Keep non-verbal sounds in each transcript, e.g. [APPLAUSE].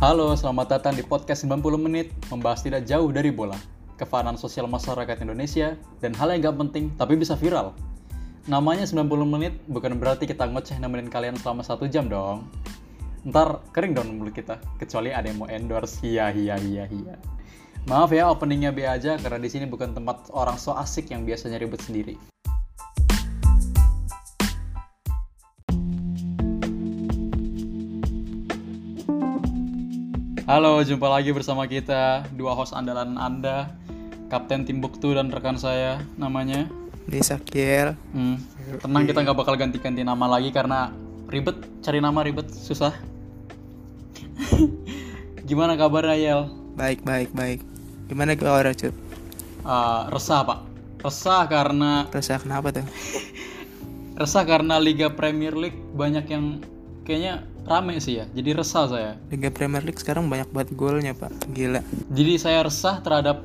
Halo, selamat datang di podcast 90 menit membahas tidak jauh dari bola, kefanan sosial masyarakat Indonesia, dan hal yang gak penting tapi bisa viral. Namanya 90 menit bukan berarti kita ngoceh nemenin kalian selama satu jam dong. Ntar kering dong mulut kita, kecuali ada yang mau endorse, hiya hiya hiya hiya. Maaf ya openingnya B aja karena di sini bukan tempat orang so asik yang biasanya ribet sendiri. Halo, jumpa lagi bersama kita, dua host andalan Anda, Kapten Timbuktu dan rekan saya, namanya. Desa Kiel. Hmm, tenang kita nggak bakal ganti-ganti nama lagi karena ribet, cari nama ribet, susah. [LAUGHS] Gimana kabarnya Yel? Baik, baik, baik. Gimana kabar, Cuk? Uh, resah pak, resah karena Resah kenapa tuh? [LAUGHS] resah karena Liga Premier League banyak yang kayaknya rame sih ya, jadi resah saya. Liga Premier League sekarang banyak banget golnya, Pak. Gila. Jadi saya resah terhadap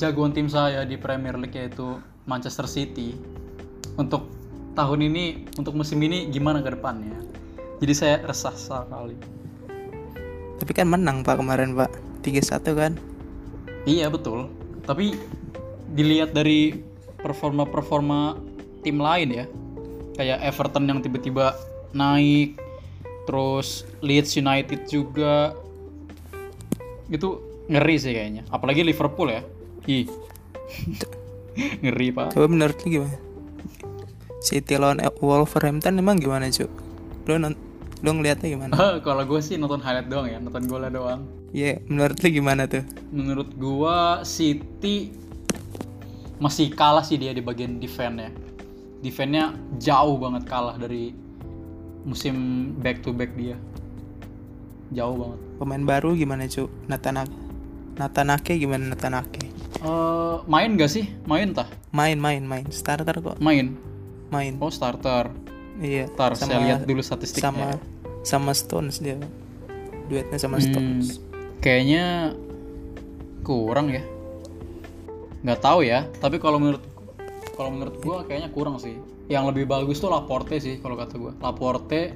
jagoan tim saya di Premier League yaitu Manchester City. Untuk tahun ini, untuk musim ini gimana ke depannya? Jadi saya resah sekali. Tapi kan menang, Pak, kemarin, Pak. 3-1 kan? Iya betul. Tapi dilihat dari performa-performa tim lain ya, kayak Everton yang tiba-tiba naik, terus Leeds United juga, itu ngeri sih kayaknya. Apalagi Liverpool ya, ih [LAUGHS] ngeri pak. Coba menurut lu gimana? City lawan Wolverhampton emang gimana, Cuk? Lu lu ngeliatnya gimana? [LAUGHS] Kalau gue sih nonton highlight doang ya, nonton golnya doang. Iya, menurut lu gimana tuh? Menurut gua City masih kalah sih dia di bagian defense ya. Defense-nya jauh banget kalah dari musim back to back dia. Jauh banget. Pemain baru gimana, Cuk? Natanake. Natanake gimana Natanake? Eh, main gak sih? Main tah? Main, main, main. Starter kok. Main. Main. Oh starter. Iya. Ntar saya lihat dulu statistiknya. sama sama Stones dia. Duetnya sama Hmm, Stones. kayaknya kurang ya. Nggak tahu ya. Tapi kalau menurut kalau menurut gua kayaknya kurang sih. Yang lebih bagus tuh Laporte sih kalau kata gua. Laporte.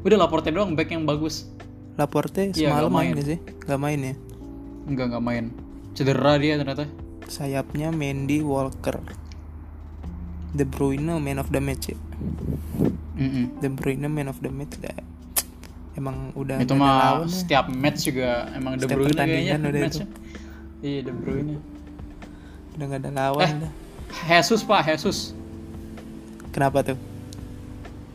Udah Laporte doang back yang bagus. Laporte Iya, semalam nggak main main. sih? Gak main ya? Enggak nggak main. Cedera dia ternyata. Sayapnya Mendy Walker. De Bruyne man of the match ya. Mm-mm. De Bruyne man of the match dah. Emang udah Itu nggak mah ya. setiap match juga emang De Setiap Bruyne kayaknya udah matchnya. Iya De Bruyne. Udah gak ada lawan Eh. dah. Jesus pak Jesus. Kenapa tuh?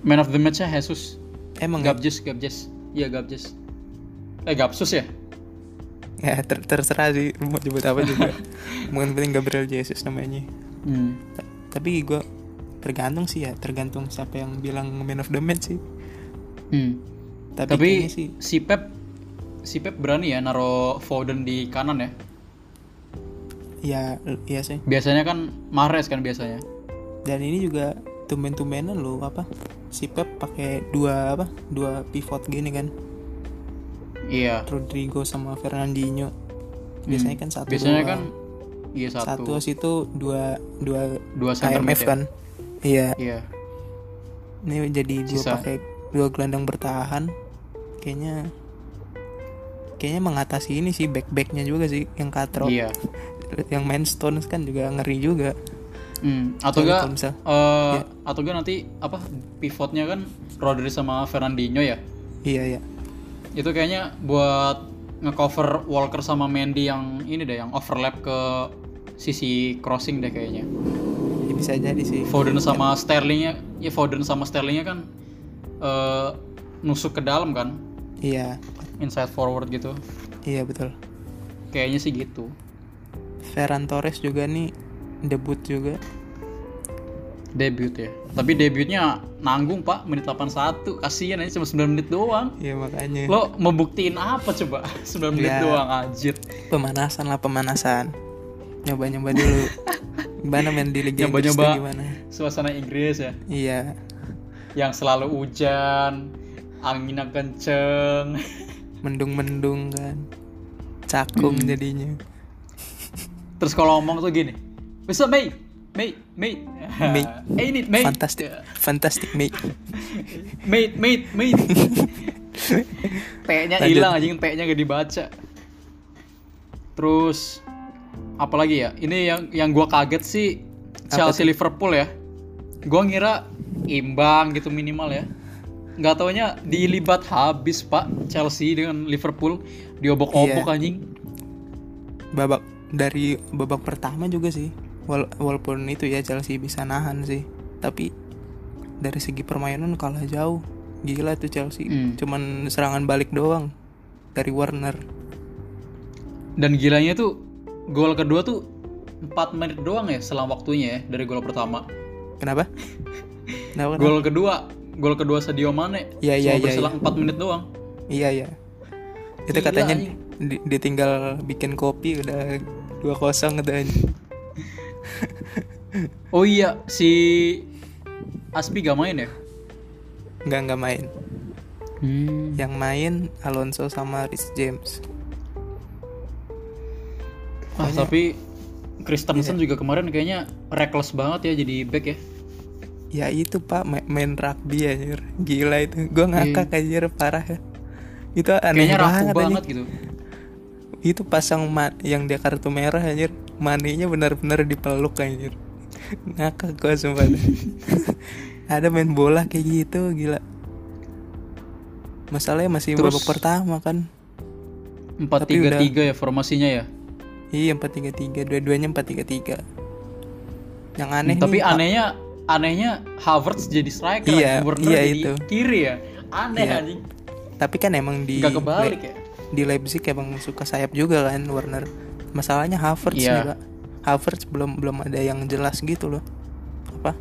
Man of the match-nya Jesus. Emang ya? Gabjes, Gabjes. Iya Gabjes. Eh Gapsus ya? ya ter- terserah sih mau nyebut apa juga. [LAUGHS] Mungkin penting Gabriel Jesus namanya. Hmm. Ta- Tapi gue tergantung sih ya, tergantung siapa yang bilang man of the match sih. Hmm. Tapi, Tapi sih si Pep si Pep berani ya naro Foden di kanan ya. ya iya sih. Biasanya kan Mahrez kan biasanya. Dan ini juga tumben-tumbenan lo apa? Si Pep pakai dua apa? Dua pivot gini kan. Iya. Rodrigo sama Fernandinho. Biasanya kan satu Hmm. Biasanya doang. kan iya satu satu. situ dua dua Dua center KMF ya? kan. Iya. Iya. Ini jadi dua pakai dua gelandang bertahan. Kayaknya kayaknya mengatasi ini sih back-backnya juga sih yang katro. Iya. Yang main Stones kan juga ngeri juga. Hmm. Atau enggak kalau misal- eh, atau enggak nanti apa pivotnya kan Rodri sama Fernandinho ya. Iya iya. Itu kayaknya buat ngecover Walker sama Mendy yang ini deh yang overlap ke sisi crossing deh kayaknya. Ya, bisa jadi sih. Foden sama Sterlingnya ya Foden sama Sterlingnya kan eh, nusuk ke dalam kan Iya. inside forward gitu Iya betul. kayaknya sih gitu Ferran Torres juga nih debut juga. debut ya tapi debutnya nanggung pak menit 81 kasihan aja cuma 9 menit doang Iya makanya. lo membuktiin apa coba [LAUGHS] 9 menit Ya. doang anjir Pemanasan lah pemanasan. Nyoba-nyoba dulu. Gimana main di Liga Inggris Nyoba-nyoba. tuh gimana? suasana Inggris ya Iya. yang selalu hujan anginnya kenceng [LAUGHS] Mendung-mendung kan. Cakung Hmm. jadinya. terus kalau ngomong tuh gini bisa Mei Mate, mate. Mate. [LAUGHS] Ain't it, mate? Fantastic, fantastic mate. [LAUGHS] Mate, mate, mate. [LAUGHS] P-nya hilang anjing, P-nya gak dibaca. Terus apalagi ya? Ini yang yang gua kaget sih Chelsea Liverpool ya. Gua ngira imbang gitu minimal ya. Nggak taunya dilibat habis pak Chelsea dengan Liverpool diobok-obok Iya. anjing. babak dari babak pertama juga sih Wal- walaupun itu ya Chelsea bisa nahan sih tapi dari segi permainan kalah jauh gila tuh Chelsea Hmm. cuman serangan balik doang dari Warner Dan gilanya tuh gol kedua tuh 4 menit doang ya selang waktunya ya dari gol pertama. kenapa [LAUGHS] kenapa, kenapa? Gol kedua, gol kedua Sadio Mane. Iya, iya, cuma iya, berselang 4 menit doang. iya iya itu Gila, katanya di- ditinggal bikin kopi udah dua kosong katanya Oh iya, si Aspi gak main ya? nggak nggak main. Hmm. yang main Alonso sama Rhys James. Ah, tapi Christensen juga kemarin kayaknya reckless banget ya jadi back ya. ya itu pak ma- main rugby anjir. Gila itu. Gue ngakak anjir parah ya. Itu aneh Kayaknya banget, banget, gitu. itu pasang ma- yang dia kartu merah anjir maninya benar-benar dipeluk anjir ngakak gue sumpah ada main bola kayak gitu gila masalahnya masih Terus- babak pertama kan 4-3-3 ya formasinya ya. iya empat tiga tiga dua-duanya empat tiga tiga yang aneh tapi nih, anehnya anehnya Havertz jadi striker, Iya, Werner iya jadi itu. kiri ya. Aneh Iya. anjing. tapi kan emang di Gak kebalik ya. di Leipzig emang suka sayap juga kan Warner masalahnya Havertz Iya. nih pak Havertz belum belum ada yang jelas gitu loh apa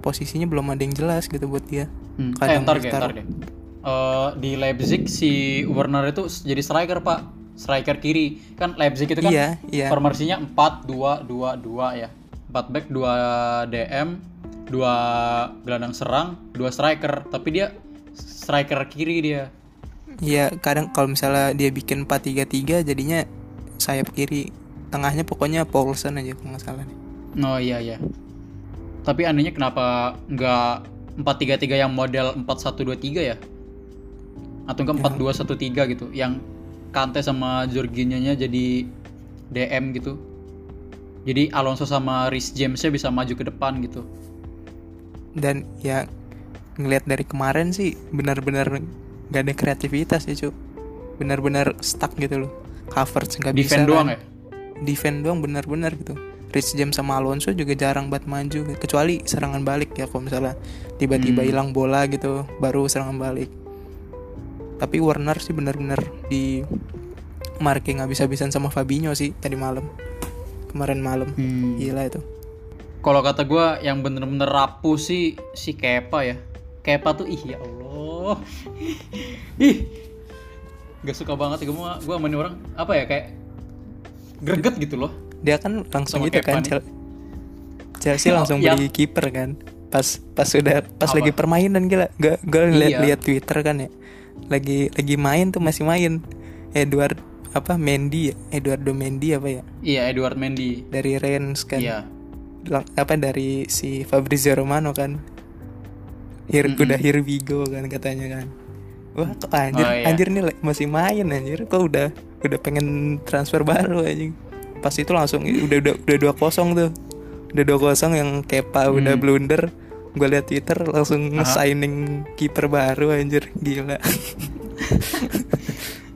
posisinya belum ada yang jelas gitu buat dia Hmm. Eh, Kadang ntar ditaruh. ntar deh. Eh, di Leipzig si Werner itu jadi striker pak, striker kiri. Kan Leipzig itu kan Iya, iya. formasinya 4-2-2-2 ya. 4 back, 2 DM, 2 gelandang serang, 2 striker. Tapi dia striker kiri dia. Iya kadang kalau misalnya dia bikin 4-3-3 jadinya sayap kiri tengahnya pokoknya Paulson aja kalau nggak salah nih Oh iya iya. Tapi anehnya kenapa nggak 4-3-3 yang model 4-1-2-3 ya? Atau enggak 4-2-1-3 gitu, yang Kante sama Jorginho-nya jadi DM gitu. Jadi Alonso sama Rhys James-nya bisa maju ke depan gitu. dan ya ngelihat dari kemarin sih benar-benar gak ada kreativitas ya cu benar-benar stuck gitu loh Havertz nggak bisa Defend doang kan. ya? defend doang benar-benar gitu Rich James sama Alonso juga jarang banget maju kecuali serangan balik ya kalau misalnya tiba-tiba Hmm. hilang bola gitu baru serangan balik tapi Warner sih benar-benar di marking habis-habisan sama Fabinho sih tadi malam kemarin malam Hmm. gila itu Kalau kata gua yang bener-bener rapuh sih si Kepa ya. Kepa tuh ih ya Allah. [LAUGHS] ih. Gak suka banget gue gua gua sama ini orang apa ya kayak greget gitu loh. dia kan langsung Sama gitu Kepa kan nih. Chelsea [LAUGHS] langsung Yang- beli kiper kan pas pas sudah pas Apa? lagi permainan gila gak gue lihat Iya. lihat Twitter kan ya lagi lagi main tuh masih main Edward apa Mendy ya Eduardo Mendy apa ya Iya Edward Mendy. dari Rennes kan Iya. Lang- apa dari si Fabrizio Romano kan Here, Mm-mm. udah here we go kan katanya kan wah kok anjir Oh, iya. anjir nih masih main anjir kok udah udah pengen transfer baru anjing pas itu langsung udah udah udah dua kosong tuh udah dua kosong yang Kepa udah Hmm. blunder gue liat Twitter langsung signing kiper baru anjir gila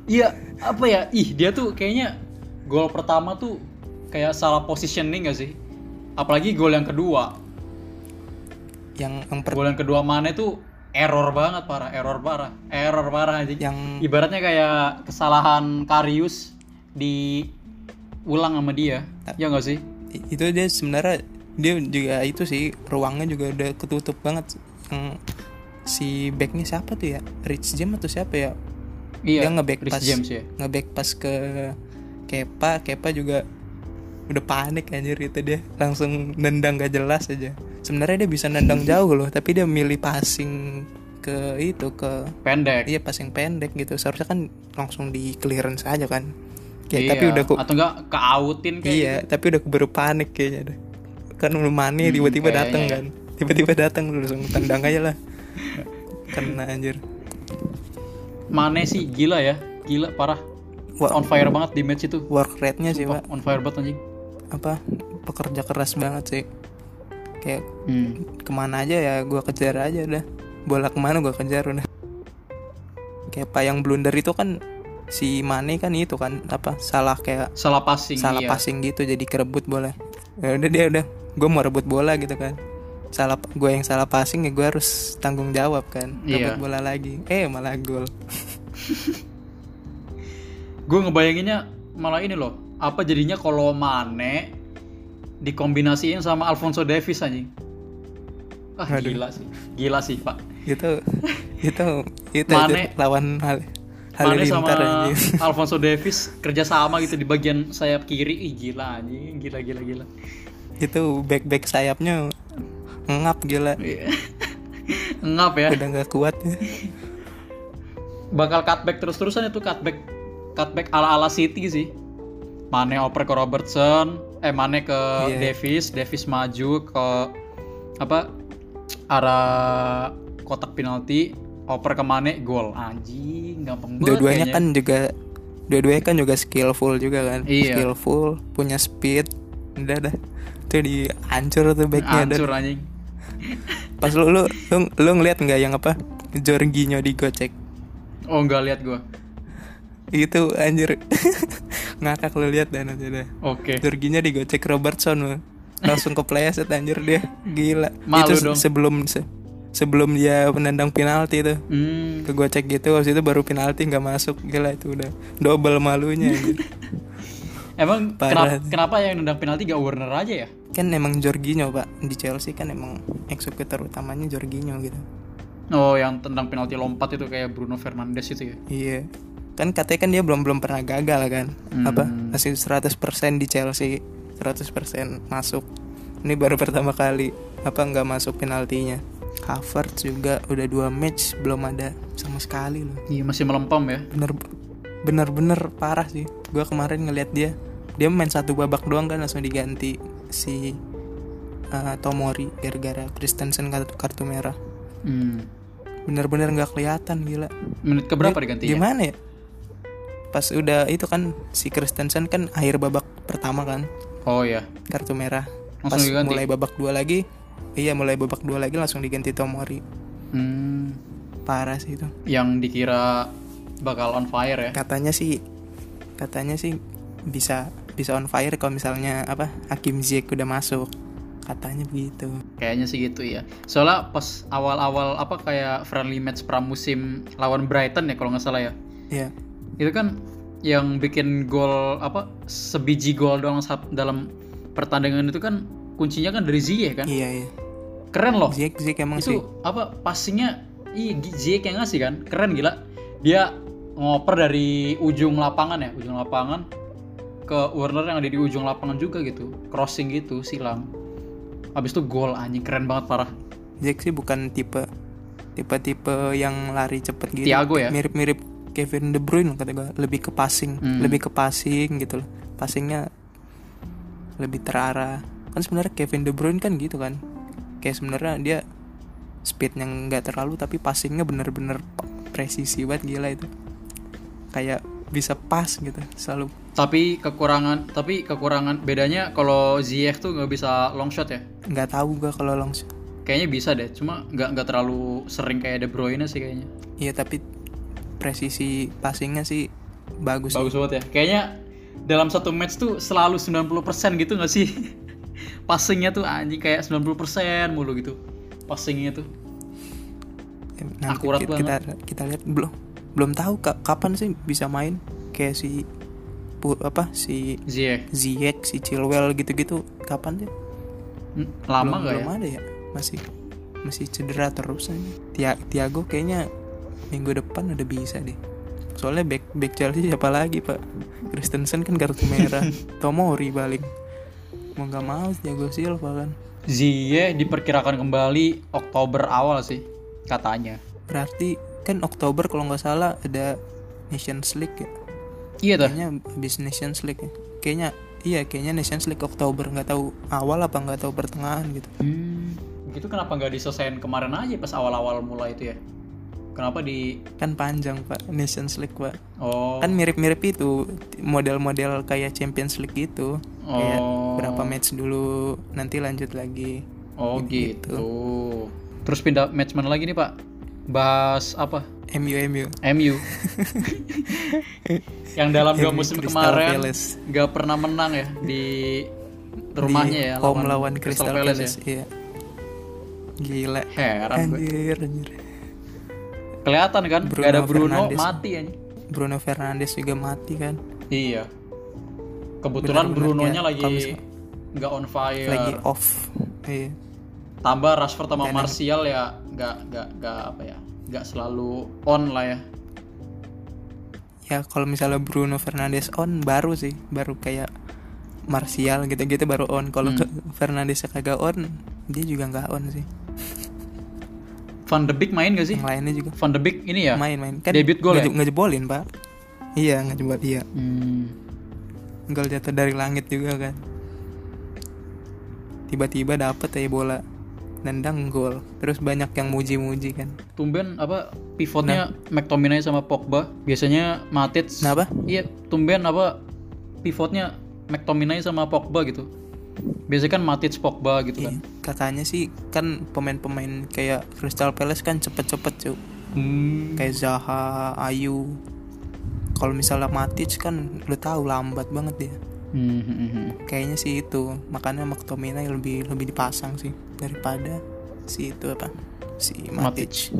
Iya, apa ya? Ih, dia tuh kayaknya gol pertama tuh kayak salah positioning gak sih? Apalagi gol yang kedua. yang yang per- Gol yang kedua mana tuh error banget parah, error parah, error parah aja. yang Ibaratnya kayak kesalahan Karius di ulang sama dia. Ya gak sih? Itu dia sebenarnya dia juga itu sih ruangnya juga udah ketutup banget yang si backnya siapa tuh ya Rich James atau siapa ya Iya. dia ngeback pas James ya. ngeback pas ke Kepa Kepa juga udah panik anjir itu dia. Langsung nendang gak jelas aja. Sebenarnya dia bisa nendang jauh loh tapi dia milih passing ke itu ke Pendek. iya passing pendek gitu. Seharusnya kan langsung di clearance aja kan. Ya Iya, tapi udah kok atau enggak keautin kayak iya tapi udah keburu panik kayaknya deh. Kan udah mani Hmm, tiba-tiba datang ya. kan. Tiba-tiba datang langsung tendang aja lah. Kena anjir. Mane sih gila ya, gila parah. On fire banget di match itu. work rate-nya sih pak. on fire banget anjing. Apa pekerja keras banget sih kayak Hmm. ke mana aja ya gua kejar aja udah bola ke mana gua kejar udah kayak pak yang blunder itu kan si Mane kan itu kan apa salah kayak Salah passing salah iya. passing gitu jadi kerebut bola ya udah dia udah gue mau rebut bola gitu kan salah gue yang salah passing ya gue harus tanggung jawab kan rebut Iya. bola lagi eh malah gol Gue ngebayanginnya malah ini loh. Apa jadinya kalau Mane dikombinasiin sama Alfonso Davies anjing. Ah Aduh. gila sih. Gila sih, Pak. itu itu itu, Mane- itu lawan hal Mane sama anjing. [LAUGHS] Alfonso Davies kerja sama gitu di bagian sayap kiri. Ih gila anjing, gila gila gila. itu back back sayapnya ngap gila Iya. [LAUGHS] Ngap ya. udah nggak kuat ya. Bakal cutback terus-terusan itu cutback cutback ala-ala City sih. Mane oper ke Robertson, eh Mane ke Iya. Davis, Davis maju ke apa arah kotak penalti, oper ke Mane, gol. Anjing, gampang banget. dua-duanya kan juga dua-duanya kan juga skillful juga kan Iya. skillful punya speed udah dah itu dihancur tuh backnya dah. hancur anjing. [LAUGHS] pas lu lu lu, lu ngeliat nggak yang apa Jorginho digocek Oh, enggak lihat gua. Itu anjir [LAUGHS] ngakak lu lihat dan aja dah Oke. Jorginho digocek Robertson lu. langsung kepleset anjir dia gila Malu itu dong. sebelum se- sebelum dia menendang penalti itu Hmm. kegocek gitu habis itu baru penalti nggak masuk gila itu udah double malunya anjir. [LAUGHS] Emang Parah. kenapa, kenapa yang nendang penalti gak Warner aja ya? kan emang Jorginho pak di Chelsea kan emang eksekutor utamanya Jorginho gitu Oh, yang tendang penalti lompat itu kayak Bruno Fernandes itu ya. iya kan katanya kan dia belum belum pernah gagal kan. Hmm. apa hasil 100% di Chelsea 100% masuk. Ini baru pertama kali apa nggak masuk penaltinya. Havertz juga udah dua match belum ada sama sekali loh. Iya, masih melempam ya. bener bener bener parah sih. Gua kemarin ngeliat dia dia main satu babak doang kan langsung diganti si uh, Tomori gara-gara Christensen kartu, kartu merah. Hmm. bener-bener nggak kelihatan gila. Menit ke berapa Dia- digantinya? gimana ya pas udah itu kan si Christensen kan akhir babak pertama kan Oh iya. kartu merah Langsung pas diganti? mulai babak dua lagi iya mulai babak dua lagi langsung diganti Tomori Hmm. parah sih itu Yang dikira bakal on fire ya. katanya sih katanya sih bisa bisa on fire kalau misalnya apa Hakim Ziyech udah masuk katanya begitu Kayaknya sih gitu ya. Soalnya pas awal-awal apa kayak friendly match pramusim lawan Brighton ya kalau nggak salah ya. ya Itu kan yang bikin gol apa sebiji gol doang dalam pertandingan itu kan kuncinya kan dari Ziyech kan. iya iya. Keren loh. Ziyech Ziyech emang itu sih. apa passingnya iya Ziyech yang ngasih kan? Keren gila. Dia ngoper dari ujung lapangan ya ujung lapangan ke Werner yang ada di ujung lapangan juga gitu. Crossing gitu silang. Habis itu gol anjing keren banget parah. Ziyech sih bukan tipe tipe tipe yang lari cepet gitu. Thiago ya? mirip-mirip Kevin De Bruyne kata gue lebih ke passing Hmm. lebih ke passing gitu loh. Passingnya lebih terarah. Kan sebenarnya Kevin De Bruyne kan gitu kan. Kayak sebenarnya dia speednya nggak terlalu tapi passingnya bener-bener presisi banget gila itu. Kayak bisa pas gitu selalu. Tapi kekurangan tapi kekurangan bedanya kalau Ziyech tuh nggak bisa long shot ya? Nggak tahu gue kalau langsung kayaknya bisa deh cuma nggak nggak terlalu sering kayak De Bruyne sih kayaknya. Iya tapi presisi passingnya sih bagus bagus banget ya. Kayaknya dalam satu match tuh selalu 90% gitu gak sih? [LAUGHS] Passingnya tuh anjing kayak 90% mulu gitu passingnya tuh. Eh, Nanti Akurat kita, kita banget. kita lihat. Belum belum tahu ka- kapan sih bisa main kayak si apa si Ziyech. Ziyech si Chilwell gitu-gitu. Kapan sih? Hmm, lama belum, gak belum ya? ada ya? Masih masih cedera terus aja. Tia- Thiago kayaknya minggu depan udah bisa deh. Soalnya back back Chelsea siapa lagi pak? Christensen kan kartu merah. [LAUGHS] Tomori balik. Mau nggak mau Thiago Silva kan. Ziyech diperkirakan kembali Oktober awal sih katanya. Berarti kan Oktober kalau nggak salah ada Nations League ya? Iya tuh. Kayaknya habis Nations League ya. kayaknya iya kayaknya Nations League Oktober. Nggak tahu awal apa nggak tahu pertengahan gitu. Hmm, gitu kenapa nggak diselesain kemarin aja pas awal-awal mulai itu ya Kenapa di kan panjang pak Nations League pak Oh. kan mirip-mirip itu model-model kayak Champions League gitu kayak Oh. berapa match dulu nanti lanjut lagi Oh gitu. gitu. Terus pindah match mana lagi nih Pak? Bahas apa? MU MU MU. [LAUGHS] Yang dalam dua MU musim Crystal kemarin Palace. nggak pernah menang ya di rumahnya Di ya. home lawan Crystal Palace, ya. iya gila Heran gue. anjir anjir Kelihatan kan? Bruno Gak ada Bruno Fernandes. mati aja. Bruno Fernandes juga mati kan Iya. Kebetulan Benar-benar Brunonya kayak lagi nggak on fire. lagi off iya Tambah Rashford sama Dan- Martial ya nggak nggak nggak apa ya nggak selalu on lah ya. ya kalau misalnya Bruno Fernandes on baru sih baru kayak Martial gitu-gitu baru on kalau Hmm. Fernandes kagak on dia juga nggak on sih Van de Beek main gak sih? yang lainnya juga Van de Beek ini ya? main-main kan Debut gol ya? ngeje- ngejebolin pak iya ngejebol iya Hmm. gol jatuh dari langit juga kan tiba-tiba dapet ya bola nendang gol terus banyak yang muji-muji kan Tumben apa pivotnya McTominay sama Pogba. Biasanya Matic. Kenapa? Iya, tumben apa pivotnya McTominay sama Pogba gitu. Biasanya kan Matic Pogba gitu kan. Iya, katanya sih kan pemain-pemain kayak Crystal Palace kan cepet-cepet cuy Hmm. kayak Zaha, Ayu kalau misalnya Matic kan lu tahu lambat banget dia Hmm, hmm, hmm. kayaknya sih itu makanya McTominay lebih lebih dipasang sih daripada si itu apa si Matic,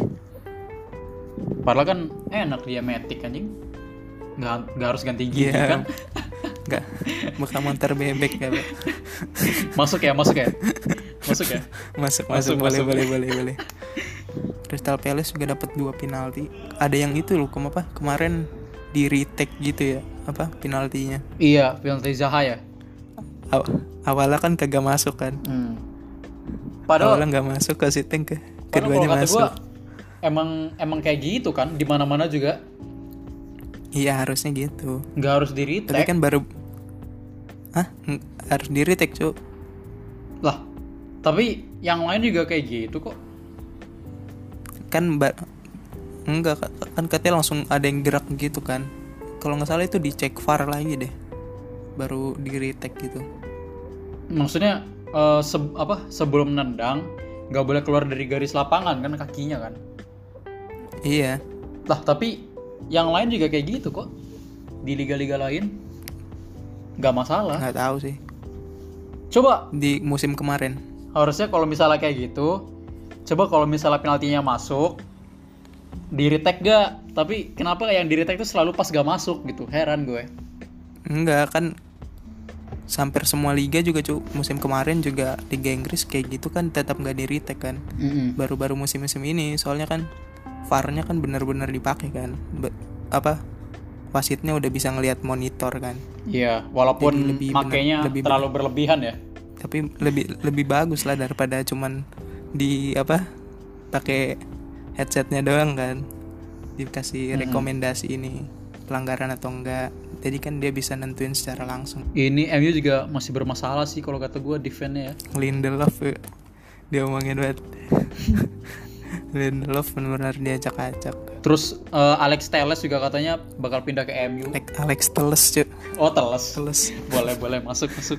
Padahal kan enak dia Matic anjing. Nggak, nggak harus ganti gigi Iya. kan. [LAUGHS] nggak bakal montar bebek ya Pak. Masuk ya, masuk ya. Masuk ya. masuk Masuk, masuk, boleh masuk. boleh boleh boleh Crystal Palace juga dapat dua penalti ada yang itu loh kem apa kemarin di retake gitu ya apa penaltinya Iya, penalti Zaha ya. Aw- awalnya kan kagak masuk kan Hmm. Padahal awalnya nggak masuk ke Sitting ke Padahal keduanya masuk gua, emang emang kayak gitu kan di mana-mana juga iya harusnya gitu nggak harus di tapi retake kan baru Hah? Harus di retake cu lah. Tapi yang lain juga kayak gitu kok. kan ba- enggak ka- kan katanya langsung ada yang gerak gitu kan kalau nggak salah itu dicek VAR lagi deh baru di retake gitu Maksudnya eh, se- apa sebelum nendang nggak boleh keluar dari garis lapangan kan kakinya kan. iya Lah tapi yang lain juga kayak gitu kok di liga-liga lain nggak masalah. nggak tahu sih Coba di musim kemarin harusnya kalau misalnya kayak gitu, coba kalau misalnya penaltinya masuk di retake gak? Tapi kenapa yang di retake itu selalu pas gak masuk gitu? Heran gue. enggak kan hampir semua liga juga cu musim kemarin juga liga Inggris kayak gitu kan tetap nggak di retake kan baru-baru musim-musim ini soalnya kan VAR-nya kan benar-benar dipakai kan. Be- apa wasitnya udah bisa ngelihat monitor kan. Iya, walaupun Jadi lebih bener- makainya lebih terlalu berlebihan ya. tapi lebih lebih bagus lah daripada cuman di apa pakai headsetnya doang kan. Dikasih rekomendasi ini pelanggaran atau enggak. Jadi kan dia bisa nentuin secara langsung. Ini MU juga masih bermasalah sih kalau kata gue defense-nya ya. Lindelof eh, dia omongin banget [LAUGHS] Lindelof benar-benar diacak-acak Terus eh, Alex Telles juga katanya bakal pindah ke MU. Alex, Alex Teles cuy Oh, Telles. Teles boleh, boleh masuk, masuk.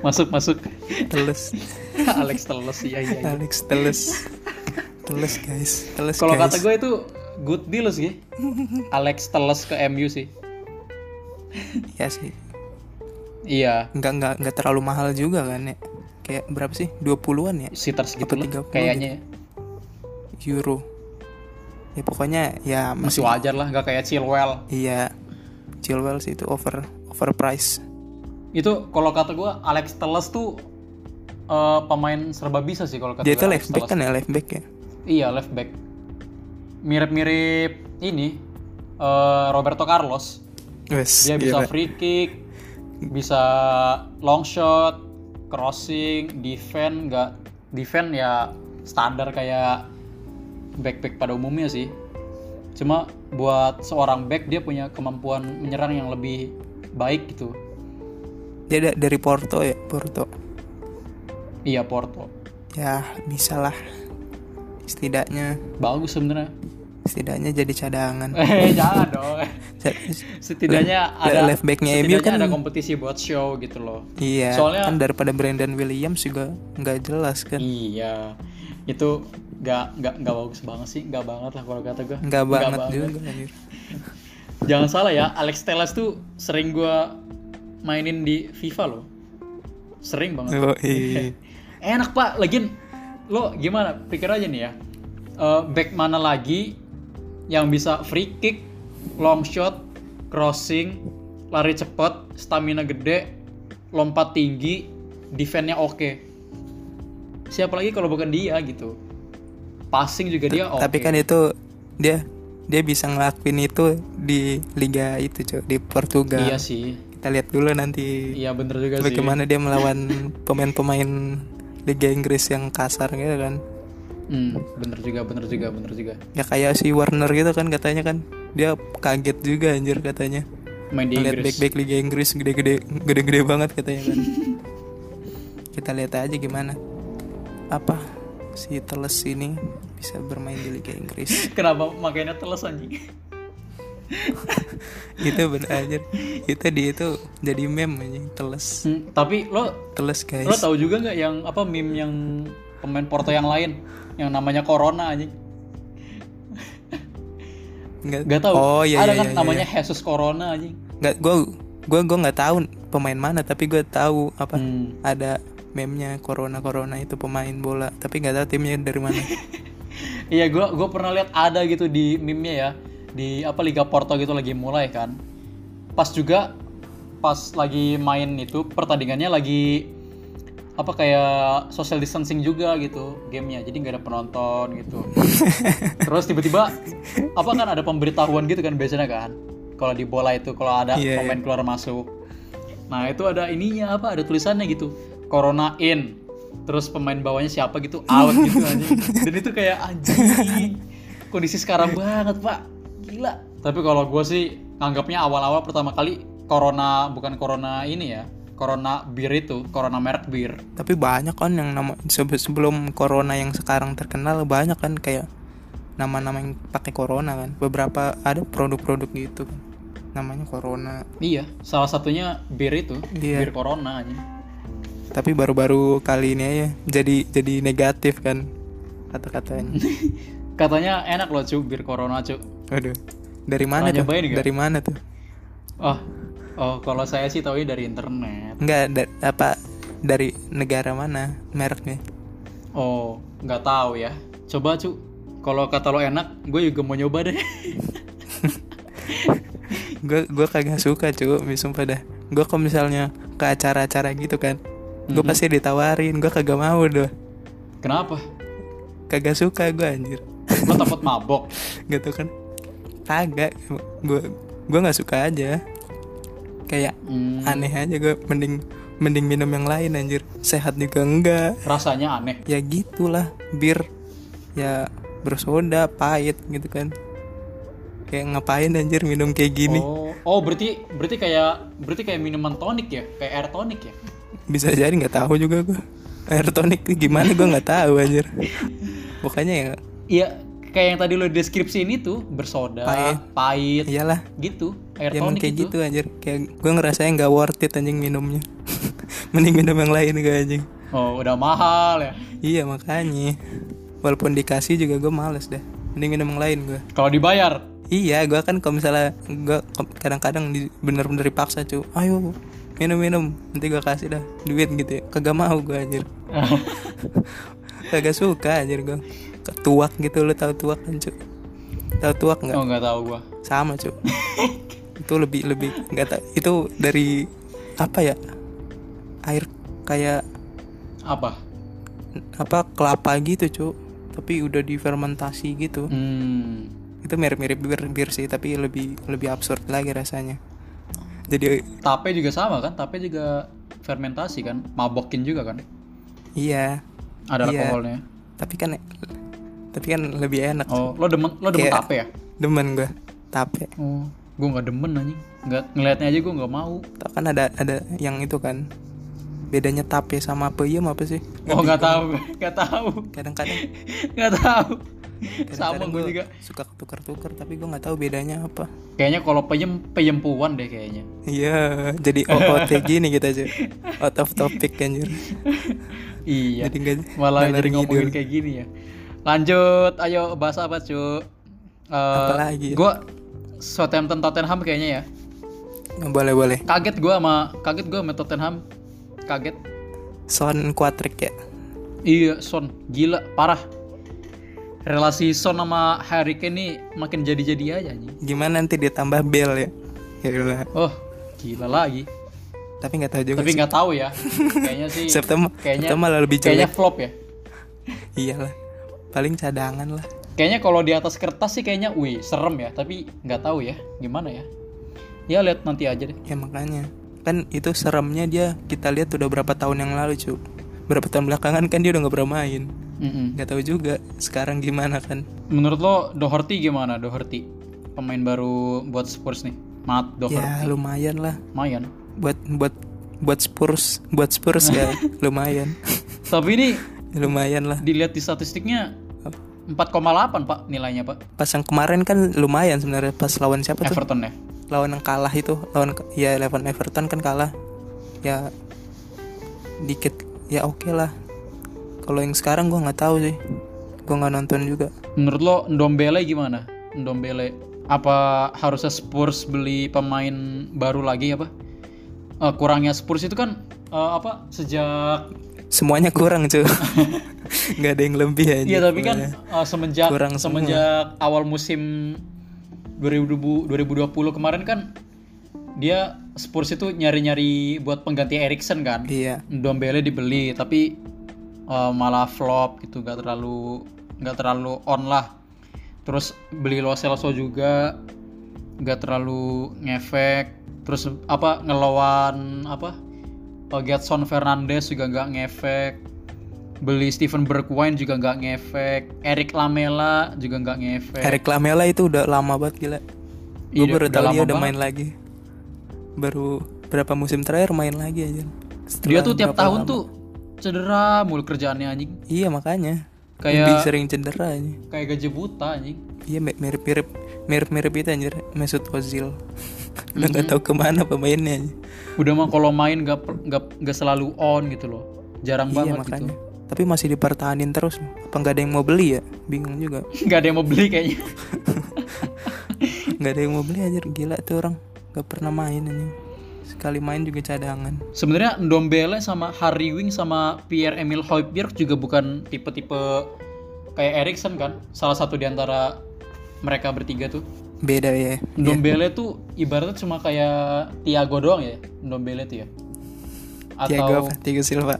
masuk, masuk. Teles [LAUGHS] Alex Telles iya iya. iya. Alex Teles Teles guys Teles Kalau kata gue itu good deal sih. Alex Telles ke MU sih. ya sih Iya, nggak nggak nggak terlalu mahal juga kan ya kayak berapa sih 20-an ya sekitar segitu Apa lah 30 kayaknya ya. Euro. Ya pokoknya ya masih masih wajar lah nggak kayak Chilwell. Iya Chilwell sih itu over overprice itu kalau kata gue Alex Telles tuh eh, pemain serba bisa sih kalau kata dia itu left back kan ya left back ya? Iya left back. Mirip-mirip ini eh, Roberto Carlos. Wes, dia bisa gila. free kick bisa long shot crossing defend nggak defend ya standar kayak back back pada umumnya sih. Cuma buat seorang back dia punya kemampuan menyerang yang lebih baik gitu. Dia da- dari Porto ya Porto? Iya Porto. Ya bisa lah. Setidaknya. Bagus sebenarnya. Setidaknya jadi cadangan. [LAUGHS] Eh, jangan dong. Se- Setidaknya ada left backnya MU kan- ada kompetisi buat show gitu loh. iya Soalnya- kan daripada Brandon Williams juga nggak jelas kan. Iya. Itu nggak nggak nggak bagus banget sih, nggak banget lah kalau kata gue. nggak banget juga anjir. [LAUGHS] Jangan salah ya, Alex Telles tuh sering gua mainin di FIFA loh. Sering banget. Oh, [LAUGHS] iya. Enak pak, lagian lo gimana? Pikir aja nih ya. Eh, back mana lagi yang bisa free kick, long shot, crossing, lari cepat, stamina gede, lompat tinggi, defense-nya oke. Siapa lagi kalau bukan dia gitu? Passing juga dia oke. tapi kan itu dia dia bisa ngelakuin itu di liga itu cuy di Portugal Iya sih. kita lihat dulu nanti Iya bener juga sih. bagaimana dia melawan pemain-pemain Liga Inggris yang kasar gitu kan Hmm, bener juga, bener juga, bener juga. ya kayak si Warner gitu kan katanya kan dia kaget juga anjir katanya Main di Lihat back-back Liga Inggris gede-gede gede-gede banget katanya kan [LAUGHS] kita lihat aja gimana apa si Teles ini bisa bermain di Liga Inggris [LAUGHS] Kenapa makanya teles anjing? [LAUGHS] itu bener anjir itu di itu jadi meme anjing Teles Hmm, tapi lo Teles guys lo tahu juga nggak yang apa meme yang pemain Porto yang lain yang namanya Corona anjing? nggak Gak tahu. oh iya Ada iya, kan iya, namanya iya. Jesus Corona anjing. nggak gue gue gue nggak tahu pemain mana tapi gue tahu apa Hmm. ada meme-nya corona corona itu pemain bola. Tapi nggak tahu timnya dari mana. [LAUGHS] Iya, gua gua pernah lihat ada gitu di meme-nya ya. Di apa Liga Porto gitu lagi mulai kan. Pas juga pas lagi main itu pertandingannya lagi apa kayak social distancing juga gitu gamenya. Jadi nggak ada penonton gitu. [LAUGHS] Terus tiba-tiba apa kan ada pemberitahuan gitu kan biasanya kan. Kalau di bola itu kalau ada Iya, pemain keluar masuk. Nah itu ada ininya apa ada tulisannya gitu corona in terus pemain bawahnya siapa gitu out gitu anjing. Dan itu kayak anjing kondisi sekarang banget pak. Gila. Tapi kalau gue sih nganggapnya awal-awal pertama kali corona bukan corona ini ya corona bir itu corona merek bir. Tapi banyak kan yang nama sebe- sebelum corona yang sekarang terkenal banyak kan kayak nama-nama yang pakai corona kan. Beberapa ada produk-produk gitu. Namanya corona. Iya salah satunya bir itu Iya. bir corona anjing tapi baru-baru kali ini aja jadi jadi negatif kan kata-katanya. [LAUGHS] Katanya enak loh cu bir corona cu aduh dari mana tuh? Dari mana tuh? Oh oh kalau saya sih taunya dari internet. Enggak da- apa dari negara mana mereknya? Oh nggak tahu ya. Coba cu kalau kata lo enak gue juga mau nyoba deh. [LAUGHS] Gue gue kagak suka cu sumpah dah. Gue kalau misalnya ke acara-acara gitu kan gue Mhm. pasti ditawarin gue kagak mau doh kenapa? Kagak suka gue anjir. Lo takut mabok? [LAUGHS] Gitu kan. Kagak. Gue gue nggak suka aja. Kayak Hmm, aneh aja gue mending mending minum yang lain anjir. Sehat juga enggak. Rasanya aneh. Ya gitulah bir. Ya bersoda pahit gitu kan. Kayak ngapain anjir minum kayak gini? Oh oh berarti berarti kayak berarti kayak minuman tonik ya? Kayak air tonic ya bisa jadi nggak tahu juga gue air tonic gimana gue nggak tahu anjir. Pokoknya ya. Iya kayak yang tadi lo deskripsi ini tuh bersoda Pahit. pahit iyalah. gitu. Air ya tonic kayak gitu. gitu anjir. Kayak gue ngerasain nggak worth it anjing minumnya. [LAUGHS] Mending minum yang lain gue anjing. Oh udah mahal ya. Iya makanya. Walaupun dikasih juga gue males dah mending minum yang lain gue kalau dibayar? Iya gue kan kalau misalnya gue kadang-kadang bener-bener dipaksa cu. Ayo minum-minum nanti gue kasih dah duit gitu ya. Kagak mau gue anjir. [LAUGHS] Kagak suka anjir gue ketuak gitu lo tau tuak kan cu tau tuak nggak? Oh nggak tahu gua. Sama cu [LAUGHS] itu lebih lebih nggak tahu itu dari apa ya? Air kayak apa? Apa kelapa gitu cu tapi udah difermentasi gitu. Hmm. Itu mirip-mirip bir bir sih tapi lebih lebih absurd lagi rasanya jadi tape juga sama kan? Tape juga fermentasi kan? Mabokin juga kan? Iya. Ada Iya. alkoholnya. Tapi kan tapi kan lebih enak. Oh lo demen lo demen Kayak- tape ya? demen gue tape. Oh gue nggak demen anjing. Nggak ngelihatnya aja gue nggak mau. Kan ada ada yang itu kan? Bedanya tape sama peyem apa sih? Oh nggak tahu. [LAUGHS] Nggak tahu. Kadang-kadang. Nggak tahu Sama gue gua juga. suka tukar-tukar tapi gue nggak tahu bedanya apa Kayaknya kalau peyem peyempuan deh kayaknya. iya jadi [LAUGHS] OOT gini kita aja out of topic anjir Iya. jadi nggak Malah jadi ngomongin kayak gini ya. Lanjut, ayo bahas apa cu? Uh, Apalagi ya? Gue Southampton Tottenham kayaknya ya. Boleh boleh Kaget gue sama kaget gue sama Tottenham. Kaget. Son Quadric ya Iya, Son gila parah. Relasi Son sama Harry Kane nih makin jadi-jadi aja anjing. gimana nanti ditambah Bell ya ya udah. Oh, gila lagi. tapi nggak tahu juga Tapi nggak tahu ya. [LAUGHS] Kayaknya sih September kayaknya September malah lebih kayaknya flop ya. [LAUGHS] iyalah paling cadangan lah Kayaknya kalau di atas kertas sih kayaknya wih, serem ya, tapi nggak tahu ya gimana ya. Ya lihat nanti aja deh. ya makanya kan itu seremnya dia kita lihat udah berapa tahun yang lalu cu berapa tahun belakangan kan dia udah nggak pernah main Mm-mm. nggak tahu juga sekarang gimana kan Menurut lo Doherty gimana Doherty? Pemain baru buat Spurs nih. Matt ya Doherty. lumayan lah Lumayan. buat buat buat Spurs buat Spurs ya [LAUGHS] lumayan Tapi ini [LAUGHS] lumayan lah dilihat di statistiknya 4,8 pak nilainya pak. pas yang kemarin kan lumayan sebenarnya pas lawan siapa tuh Everton ya. lawan yang kalah itu lawan ya lawan Everton kan kalah ya dikit ya oke lah kalau yang sekarang gua nggak tahu sih gua nggak nonton juga Menurut lo Ndombele gimana? Ndombele apa harusnya Spurs beli pemain baru lagi apa? Eh, kurangnya Spurs itu kan eh, apa sejak semuanya kurang cuy [LAUGHS] nggak ada yang lebih aja Iya tapi kan uh, semenjak Kurang semua. semenjak awal musim 2020 2020 kemarin kan dia Spurs itu nyari-nyari buat pengganti Erikson kan. iya Dombele dibeli tapi uh, malah flop gitu gak terlalu nggak terlalu on lah. Terus beli Lo Celso juga nggak terlalu ngefek. Terus apa ngelawan apa uh, Getson Fernandes juga nggak ngefek beli Steven Bergwijn juga nggak ngefek Eric Lamela juga nggak ngefek Eric Lamela itu udah lama banget gila gue Iya, baru udah tahu lama dia udah banget. main lagi baru berapa musim terakhir main lagi aja dia Setelah tuh tiap tahun lama. tuh cedera mulu kerjaannya anjing iya makanya Kayak- lebih sering cedera aja kayak gaji buta anjing Iya mi- mirip-mirip mirip-mirip itu anjir Mesut Ozil. [LAUGHS] Udah nggak tahu ke mana pemainnya. anjir. udah mah kalau main nggak per- nggak nggak selalu on gitu loh jarang Iya banget makanya. gitu Tapi masih dipertahanin terus. Apa nggak ada yang mau beli ya? Bingung juga. [LAUGHS] nggak ada yang mau beli kayaknya [LAUGHS] Nggak ada yang mau beli anjir. Gila tuh orang. Gak pernah main anjir. Sekali main juga cadangan. sebenarnya Ndombele sama Harry Wing sama Pierre Emil Højbjerg juga bukan tipe-tipe kayak Erikson kan salah satu di antara mereka bertiga tuh Beda ya. Ndombele tuh ibaratnya cuma kayak Thiago doang ya Ndombele tuh ya Tiago atau apa? Tiago Silva.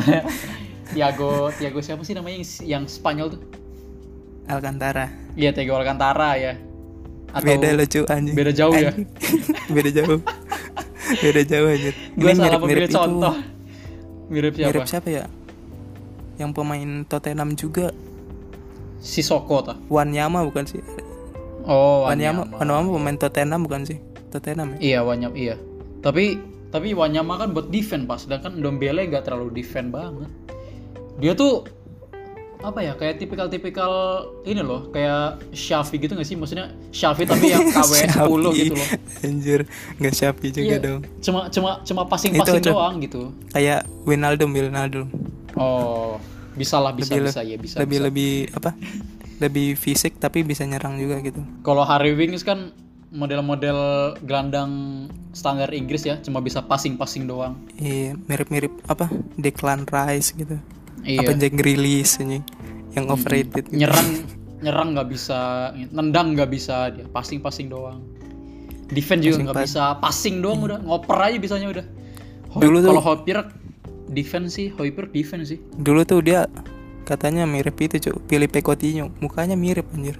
[LAUGHS] Thiago Thiago siapa sih namanya yang, yang Spanyol tuh Alcantara. iya Thiago Alcantara ya atau Beda lucu anjing. beda jauh ya? Anjing. [LAUGHS] Beda jauh. [LAUGHS] Beda jauh anjir. gue salah mirip-mirip memilih itu. contoh mirip siapa Mirip siapa ya? Yang pemain Tottenham juga Sissoko tah Wanyama bukan sih? oh Wanyama, Wanyama Wanyama pemain Tottenham bukan sih? Tottenham ya? iya Wanyama iya tapi tapi Wanyama kan buat defend pas sedangkan Ndombele gak terlalu defend banget dia tuh apa ya kayak tipikal-tipikal ini loh kayak Shafi gitu gak sih maksudnya Shafi tapi yang [LAUGHS] KW 10 Shopee. gitu loh Anjir, nggak Shopee juga Iya, dong. cuma cuma cuma passing-passing doang gitu Kayak Wijnaldum, Wijnaldum. oh bisa lah bisa Lebih- bisa ya bisa, lebih bisa. lebih apa? Lebih fisik tapi bisa nyerang juga gitu. kalau Harry Winks kan model-model gelandang standar Inggris ya cuma bisa passing-passing doang Iya, mirip-mirip apa? Declan Rice gitu. Iya Apa Jack Grealish anjing yang overrated gitu. nyerang nyerang nggak bisa nendang nggak bisa dia passing passing doang defense juga nggak bisa passing doang udah ngoper aja bisanya udah Hoi- Dulu tuh- kalau Hopir defense sih Hopir defense sih Dulu tuh dia katanya mirip itu, Cuk. Filipe Coutinho. Mukanya mirip anjir.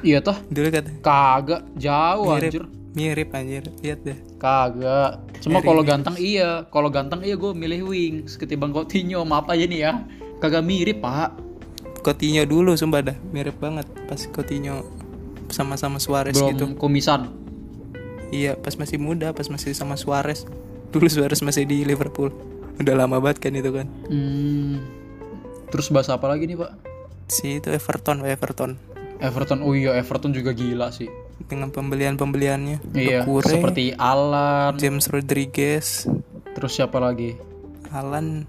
iya toh Dulu kata kagak jauh mirip. anjir Mirip anjir. Lihat deh. kagak cuma kalau ganteng iya kalau ganteng iya gue milih Wings ketimbang Coutinho maaf aja nih ya kagak mirip pak Coutinho dulu sumpah dah mirip banget pas Coutinho sama-sama Suarez belum gitu. komisan Iya, pas masih muda, pas masih sama Suarez. [LAUGHS] Dulu Suarez masih di Liverpool. Udah lama banget kan itu kan. hmm, terus bahas apa lagi nih pak si itu Everton Everton Everton, oh iya Everton juga gila sih. Dengan pembelian pembeliannya Iya, Doucouré, seperti Alan, James Rodriguez terus siapa lagi? Alan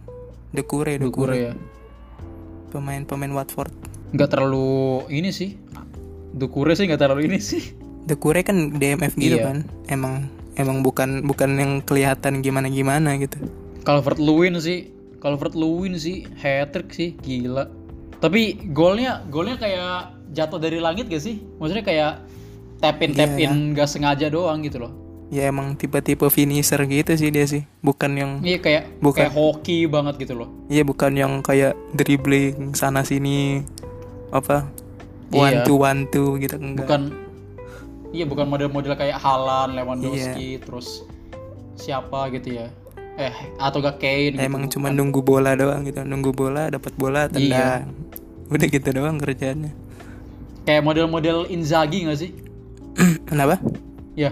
Dekure Dukure ya. pemain-pemain Watford Nggak terlalu ini sih. Dukure sih nggak terlalu ini sih. Dekure kan DMF gitu Iya. kan emang emang bukan bukan yang kelihatan gimana gimana gitu Calvert Lewin sih, Calvert Lewin sih, hat trick sih, gila. Tapi golnya, golnya kayak jatuh dari langit gak sih? Maksudnya kayak tap in tap Iya. in nggak sengaja doang gitu loh. ya emang tipe-tipe finisher gitu sih dia sih bukan yang Iya kayak Bukan. kayak hoki banget gitu loh. Iya bukan yang kayak dribbling sana sini apa one Iya. two one two gitu enggak. Bukan Iya bukan model-model kayak Halan, Lewandowski, terus siapa gitu ya. Eh atau gak Kane gitu. Emang cuma nunggu bola doang gitu, nunggu bola dapat bola Iya. tendang. Udah gitu doang kerjaannya. Kayak model-model Inzaghi gak sih? Kenapa? Ya.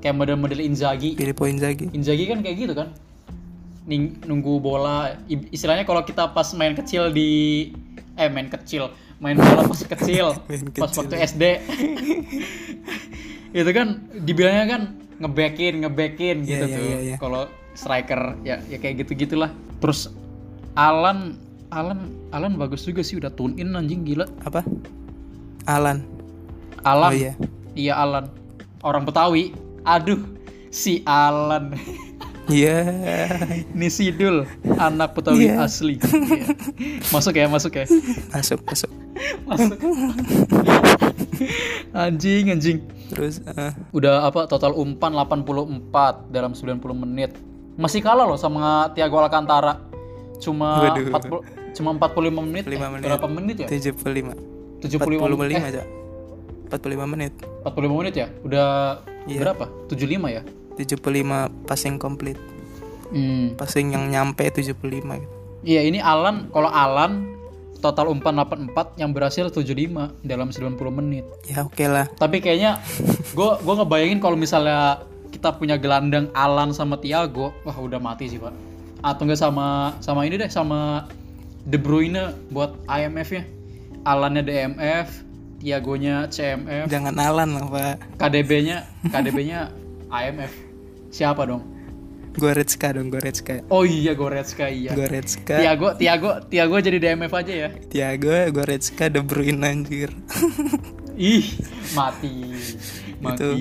Kayak model-model Inzaghi. Filippo Inzaghi. Inzaghi kan kayak gitu kan Ning, nunggu bola istilahnya kalau kita pas main kecil di eh main kecil main bola pas kecil [LAUGHS] Main pas kecil. waktu SD [LAUGHS] itu kan dibilangnya kan ngebackin ngebackin Iya, gitu iya, tuh iya, iya. kalau striker ya ya kayak gitu gitulah terus Alan Alan Alan bagus juga sih udah tune in anjing gila Apa? Alan. Alan Oh iya. Iya Alan orang Betawi aduh si Alan Iya. [LAUGHS] Ini Sidul, anak Betawi Iya. asli. Iya. Masuk ya, masuk ya. Masuk masuk. [LAUGHS] Masuk. anjing, anjing. Terus eh, Udah apa total umpan 84 dalam 90 menit. Masih kalah loh sama Thiago Alcantara. Cuma Waduh. 40 cuma 45 menit. 5 eh, menit. Berapa menit ya? 75. 75 45 menit. Eh, aja. 45 menit. 45 menit ya? Udah Iya. berapa? 75 ya? 75 passing complete. Hmm. Passing yang nyampe 75 gitu. Iya, ini Alan, kalau Alan total umpan 84 yang berhasil 75 dalam 90 menit. Ya oke lah. Tapi kayaknya gue gua ngebayangin kalau misalnya kita punya gelandang Alan sama Thiago, wah udah mati sih pak. Atau enggak sama sama ini deh sama De Bruyne buat IMF-nya. Alannya DMF, Thiagonya CMF, Jangan Alan lah, Pak. KDB-nya KDB-nya IMF. Siapa dong? Goretzka dong, Goretzka. Oh iya Goretzka iya. Goretzka, Thiago Thiago Thiago jadi DMF aja ya. Thiago, Goretzka, De Bruyne anjir. [LAUGHS] Ih, mati. Mati.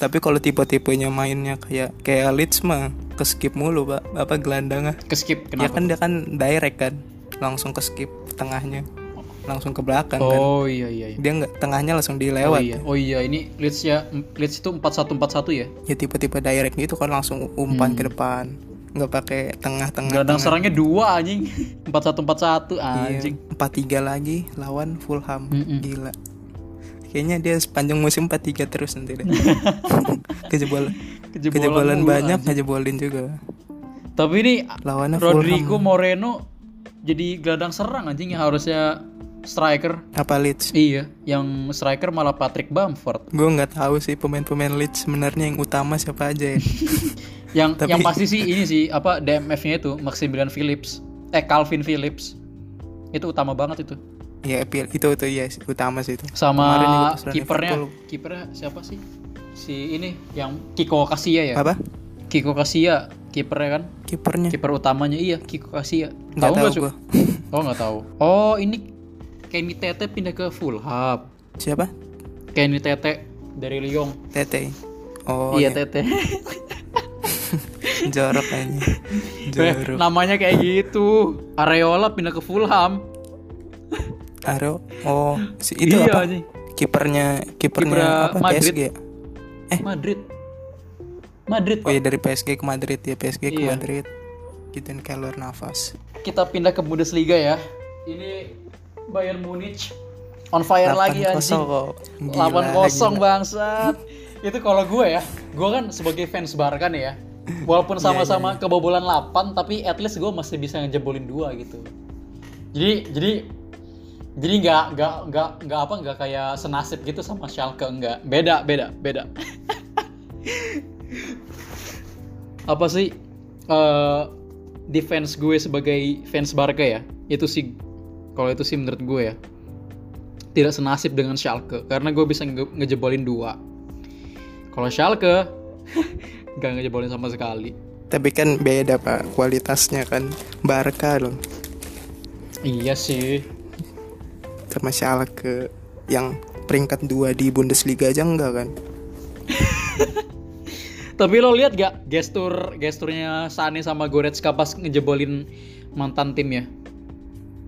Tapi kalau tipe-tipenya mainnya kayak kayak Leeds mah ke skip mulu, Pak. Apa gelandangnya? Keskip Ya kenapa? kan dia kan direct kan. Langsung ke skip tengahnya. Langsung ke belakang kan. Oh iya iya. iya. Dia nggak tengahnya langsung Oh dilewat. iya, oh iya ini Leeds ya, Leeds itu 4141 ya. Ya tipe-tipe direct gitu kan langsung umpan ke depan. Nggak pakai tengah-tengah. Gelandang serangnya dua anjing. [LAUGHS] 4141 Iya, anjing. 4-3 lagi lawan Fulham. Mm-mm. Gila. Kayaknya dia sepanjang musim 4-3 terus nanti deh. [LAUGHS] [LAUGHS] Kejebolan. Kejebolan Kejebolan banyak, anjing. ngejebolin juga. Tapi ini Lawannya Rodrigo Fulham. Moreno jadi gelandang serang anjing yang harusnya striker. Apa Leeds? Iya, yang striker malah Patrick Bamford. Gue nggak tahu sih pemain-pemain Leeds sebenarnya yang utama siapa aja ya. [LAUGHS] Yang Tapi- yang pasti sih ini sih apa DMF-nya itu Maximilian Phillips. Eh Calvin Phillips. Itu utama banget itu. ya itu itu ya sih, utama sih itu. Sama kipernya, kipernya siapa sih? Si ini yang Kiko Kasia ya? Apa? Kiko Kasia, kipernya kan? Kipernya? Kiper utamanya iya Kiko Kasia. Tahu nggak, gua. Oh nggak tahu. Oh ini Kenny Tete pindah ke Fulham. Siapa? Kenny Tete dari Lyon. Tete. Oh iya iya, Tete. [LAUGHS] jorok kayaknya. [LAUGHS] Eh, Jorok. namanya kayak gitu. Areola pindah ke Fulham. Aro. Oh, si itu Iya, apa? Kipernya kipernya apa? Madrid. PSG. ya? Eh. Madrid. Madrid. Oh iya dari PSG ke Madrid ya, PSG ke Iya. Madrid. Gituin keluar nafas. Kita pindah ke Bundesliga ya. Ini Bayern Munich on fire lagi 8-0 anjing. kok. Gila, 8-0 gila. bangsat. Itu kalau gue ya, gue kan sebagai fans Barca nih ya. Walaupun Iya, sama-sama kebobolan 8 tapi at least gue masih bisa ngejebolin dua gitu. Jadi jadi jadi nggak nggak nggak nggak apa nggak kayak senasib gitu sama Schalke enggak. Beda beda beda. [LAUGHS] apa sih eh defense gue sebagai fans Barca ya? Itu sih Kalau itu sih menurut gue ya. Tidak senasib dengan Schalke karena gue bisa nge- ngejebolin dua. Kalau Schalke [LAUGHS] nggak ngejebolin sama sekali. Tapi kan beda pak kualitasnya kan Barca loh Iya sih. sama Schalke yang peringkat dua di Bundesliga aja enggak kan? [LAUGHS] Tapi lo lihat gak gestur gesturnya Sane sama Goretzka pas ngejebolin mantan timnya?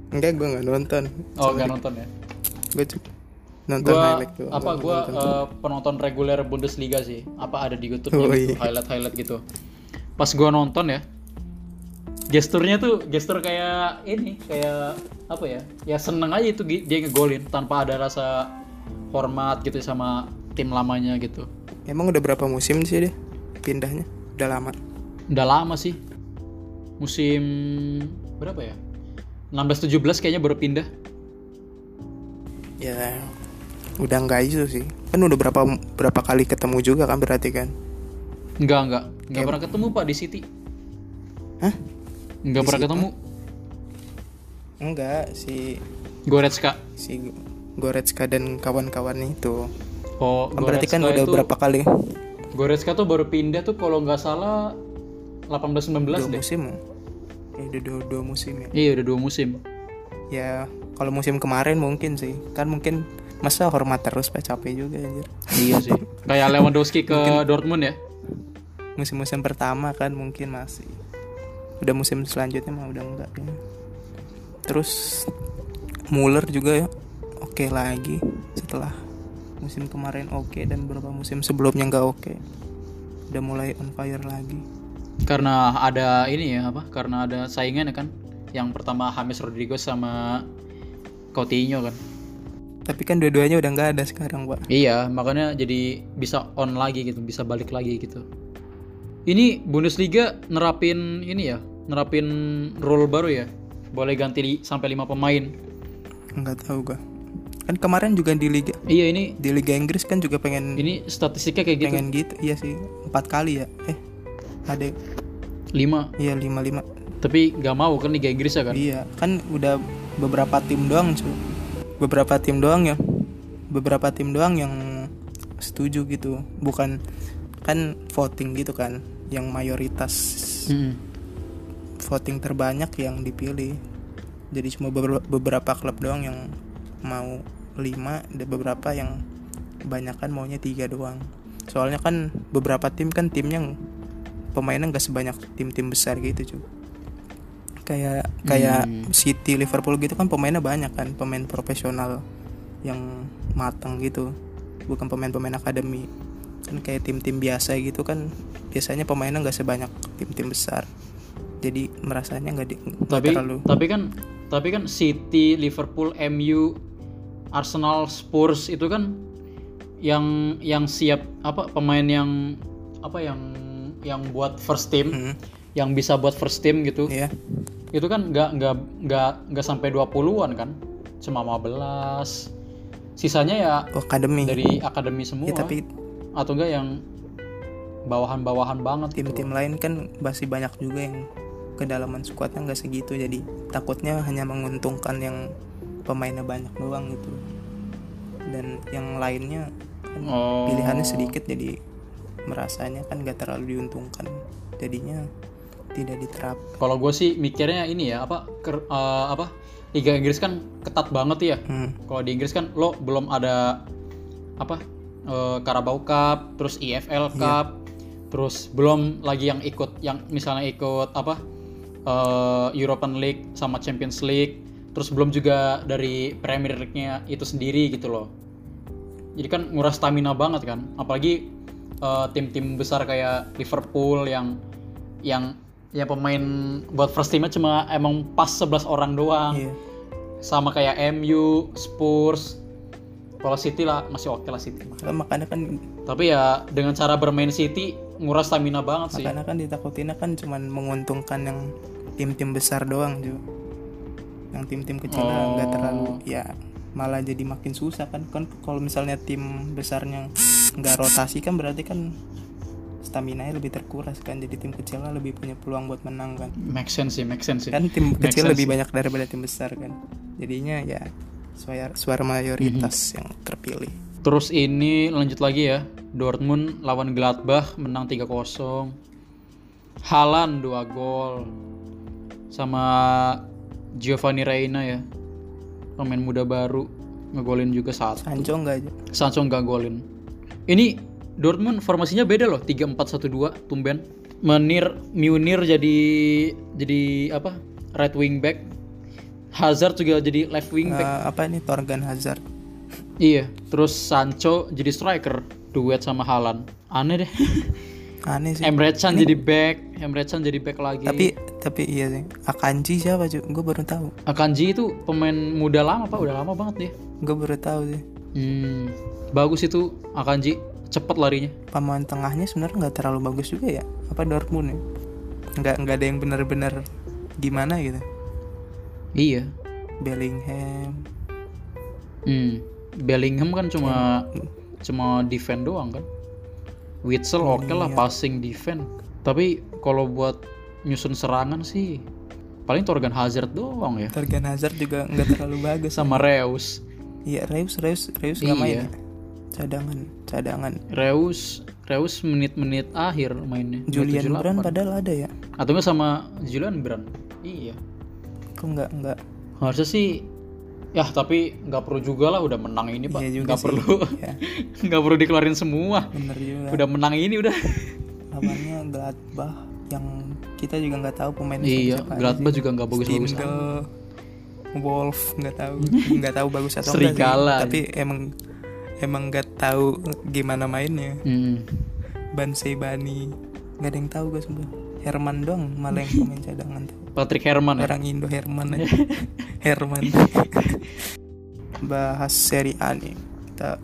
Enggak gue nggak nonton. Oh nggak nonton ya? Gue nonton Gua highlight doang. apa nonton. eh, penonton reguler Bundesliga sih. Apa ada di YouTube Oh, gitu, iya. highlight highlight gitu. Pas gua nonton ya, gesturnya tuh gestur kayak ini kayak apa ya? Ya seneng aja itu dia ngegolin tanpa ada rasa hormat gitu sama tim lamanya gitu. Emang udah berapa musim sih dia pindahnya? Udah lama. Udah lama sih. Musim berapa ya? 16-17 kayaknya baru pindah. Ya udah enggak isu sih. Kan udah berapa berapa kali ketemu juga kan berarti kan? Enggak, enggak. Enggak pernah ketemu Pak di City. Hah? Enggak pernah ketemu. Enggak si Goretzka. si Goretzka dan kawan-kawan itu. Oh, Kan berarti kan udah itu- berapa kali? Goretzka tuh baru pindah tuh kalau nggak salah 18-19 Dua deh. musim. Ya udah dua, dua musim ya. Iya udah dua musim. Ya kalau musim kemarin mungkin sih. Kan mungkin masa hormat terus pak capek juga anjir. Iya sih. Kayak Lewandowski ke Dortmund ya. Musim-musim pertama kan mungkin masih. Udah musim selanjutnya mah udah enggak ya. Terus Muller juga ya oke lagi setelah musim kemarin oke dan beberapa musim sebelumnya nggak oke. Udah mulai on fire lagi. Karena ada ini ya apa? Karena ada saingan ya kan. Yang pertama James Rodriguez sama Coutinho kan. Tapi kan dua-duanya udah nggak ada sekarang pak. Iya, makanya jadi bisa on lagi gitu, bisa balik lagi gitu. Ini Bundesliga nerapin ini ya, nerapin rule baru ya. Boleh ganti li- sampai 5 pemain. Nggak tahu gua. Kan kemarin juga di liga Iya, ini di Liga Inggris kan juga pengen ini statistiknya kayak gitu. pengen gitu iya sih empat kali ya eh ada. 5. iya lima lima. Tapi nggak mau kan Liga Inggris ya kan? iya kan udah beberapa tim doang cuy beberapa tim doang ya beberapa tim doang yang setuju gitu. Bukan kan voting gitu kan yang mayoritas. Mm-mm. voting terbanyak yang dipilih. Jadi cuma beber- beberapa klub doang yang mau lima ada beberapa yang kebanyakan maunya tiga doang. Soalnya kan beberapa tim kan timnya pemainnya nggak sebanyak tim-tim besar gitu cuy kayak kayak Hmm. City Liverpool gitu kan pemainnya banyak kan pemain profesional yang matang gitu. Bukan pemain-pemain akademi. Kan kayak tim-tim biasa gitu kan biasanya pemainnya nggak sebanyak tim-tim besar. Jadi merasanya nggak di- Tapi terlalu tapi kan tapi kan City, Liverpool, MU, Arsenal, Spurs itu kan yang yang siap apa pemain yang apa yang yang buat first team, Hmm, yang bisa buat first team gitu. ya Itu kan nggak nggak nggak nggak sampai 20-an kan. Cuma 15. Sisanya ya akademi dari akademi semua ya, tapi atau enggak yang bawahan-bawahan banget gitu. tim-tim lain kan masih banyak juga yang kedalaman skuadnya nggak segitu jadi takutnya hanya menguntungkan yang pemainnya banyak doang gitu dan yang lainnya kan Oh. pilihannya sedikit jadi merasanya kan nggak terlalu diuntungkan jadinya tidak diterap Kalau gue sih mikirnya ini ya apa ker- eh, apa Liga Inggris kan ketat banget ya. hmm. Kalau di Inggris kan lo belum ada apa eh, Carabao Cup, terus EFL Cup, terus belum lagi yang ikut yang misalnya ikut apa eh, European League sama Champions League, terus belum juga dari Premier League-nya itu sendiri gitu loh. Jadi kan nguras stamina banget kan, apalagi eh, tim-tim besar kayak Liverpool yang yang ya pemain buat first teamnya cuma emang pas 11 orang doang Iya. sama kayak MU, Spurs. Kalau City lah masih oke lah City. mah. Kan makanya kan Tapi ya dengan cara bermain City nguras stamina banget sih. makanya kan ditakutinnya kan cuman menguntungkan yang tim-tim besar doang juga yang tim-tim kecil Oh. nggak terlalu ya malah jadi makin susah kan. Kan kalau misalnya tim besarnya nggak rotasi kan berarti kan stamina nya lebih terkuras kan. Jadi tim kecilnya lebih punya peluang buat menang kan. Make sense sih make sense sih. Kan tim Make kecil sense lebih sih. banyak daripada tim besar kan. Jadinya ya suara suara mayoritas yang terpilih. Terus ini lanjut lagi ya. Dortmund lawan Gladbach menang 3-0 Halan 2 gol. Sama Giovanni Reina ya pemain muda baru ngegolin juga satu Sancho enggak aja Sancho nggak golin. Ini Dortmund formasinya beda loh, 3-4-1-2 tumben. Menir Munir jadi jadi apa? Right wing back. Hazard juga jadi left wing back. Eh, apa ini Torgan Hazard Iya, terus Sancho jadi striker, duet sama Halan. Aneh deh. [LAUGHS] aneh sih Emre Can jadi back, Emre Can jadi back lagi. tapi tapi iya sih Akanji siapa cuy gue baru tahu Akanji itu pemain muda lama pak, udah lama banget dia. gue baru tahu sih Hmm, bagus itu Akanji, cepet larinya. pemain tengahnya sebenarnya nggak terlalu bagus juga ya apa Dortmund ya nggak nggak ada yang benar-benar gimana gitu Iya. Bellingham Hmm. Bellingham kan cuma cuma defend doang kan. Witsel oke lah passing defend. Tapi kalau buat nyusun serangan sih paling Torgan Hazard doang ya. Torgan Hazard juga nggak terlalu [LAUGHS] bagus Sama Reus. iya Reus Reus Reus nggak main Iya. ya? cadangan cadangan Reus Reus menit-menit akhir mainnya. Julian 78. Brand padahal ada ya Atau sama Julian Brand. Iya. kok nggak nggak Harusnya sih ya tapi nggak perlu juga lah udah menang ini pak. Iya nggak perlu. Ya [LAUGHS] nggak perlu dikeluarin semua. Bener juga. Udah menang ini udah. Lawannya Gladbach yang kita juga nggak tahu pemain iya Gladbach juga nggak bagus-bagus Wolf nggak tahu. [LAUGHS] Nggak tahu bagus atau enggak sih. Serigala. tapi emang emang nggak tahu gimana mainnya. Hmm. Ban Sebani nggak ada yang tahu gue semua Herman dong malah yang pemain cadangan tuh Patrick Herman ya? orang Indo Herman aja. [LAUGHS] Herman. Bahas Serie A nih. Kita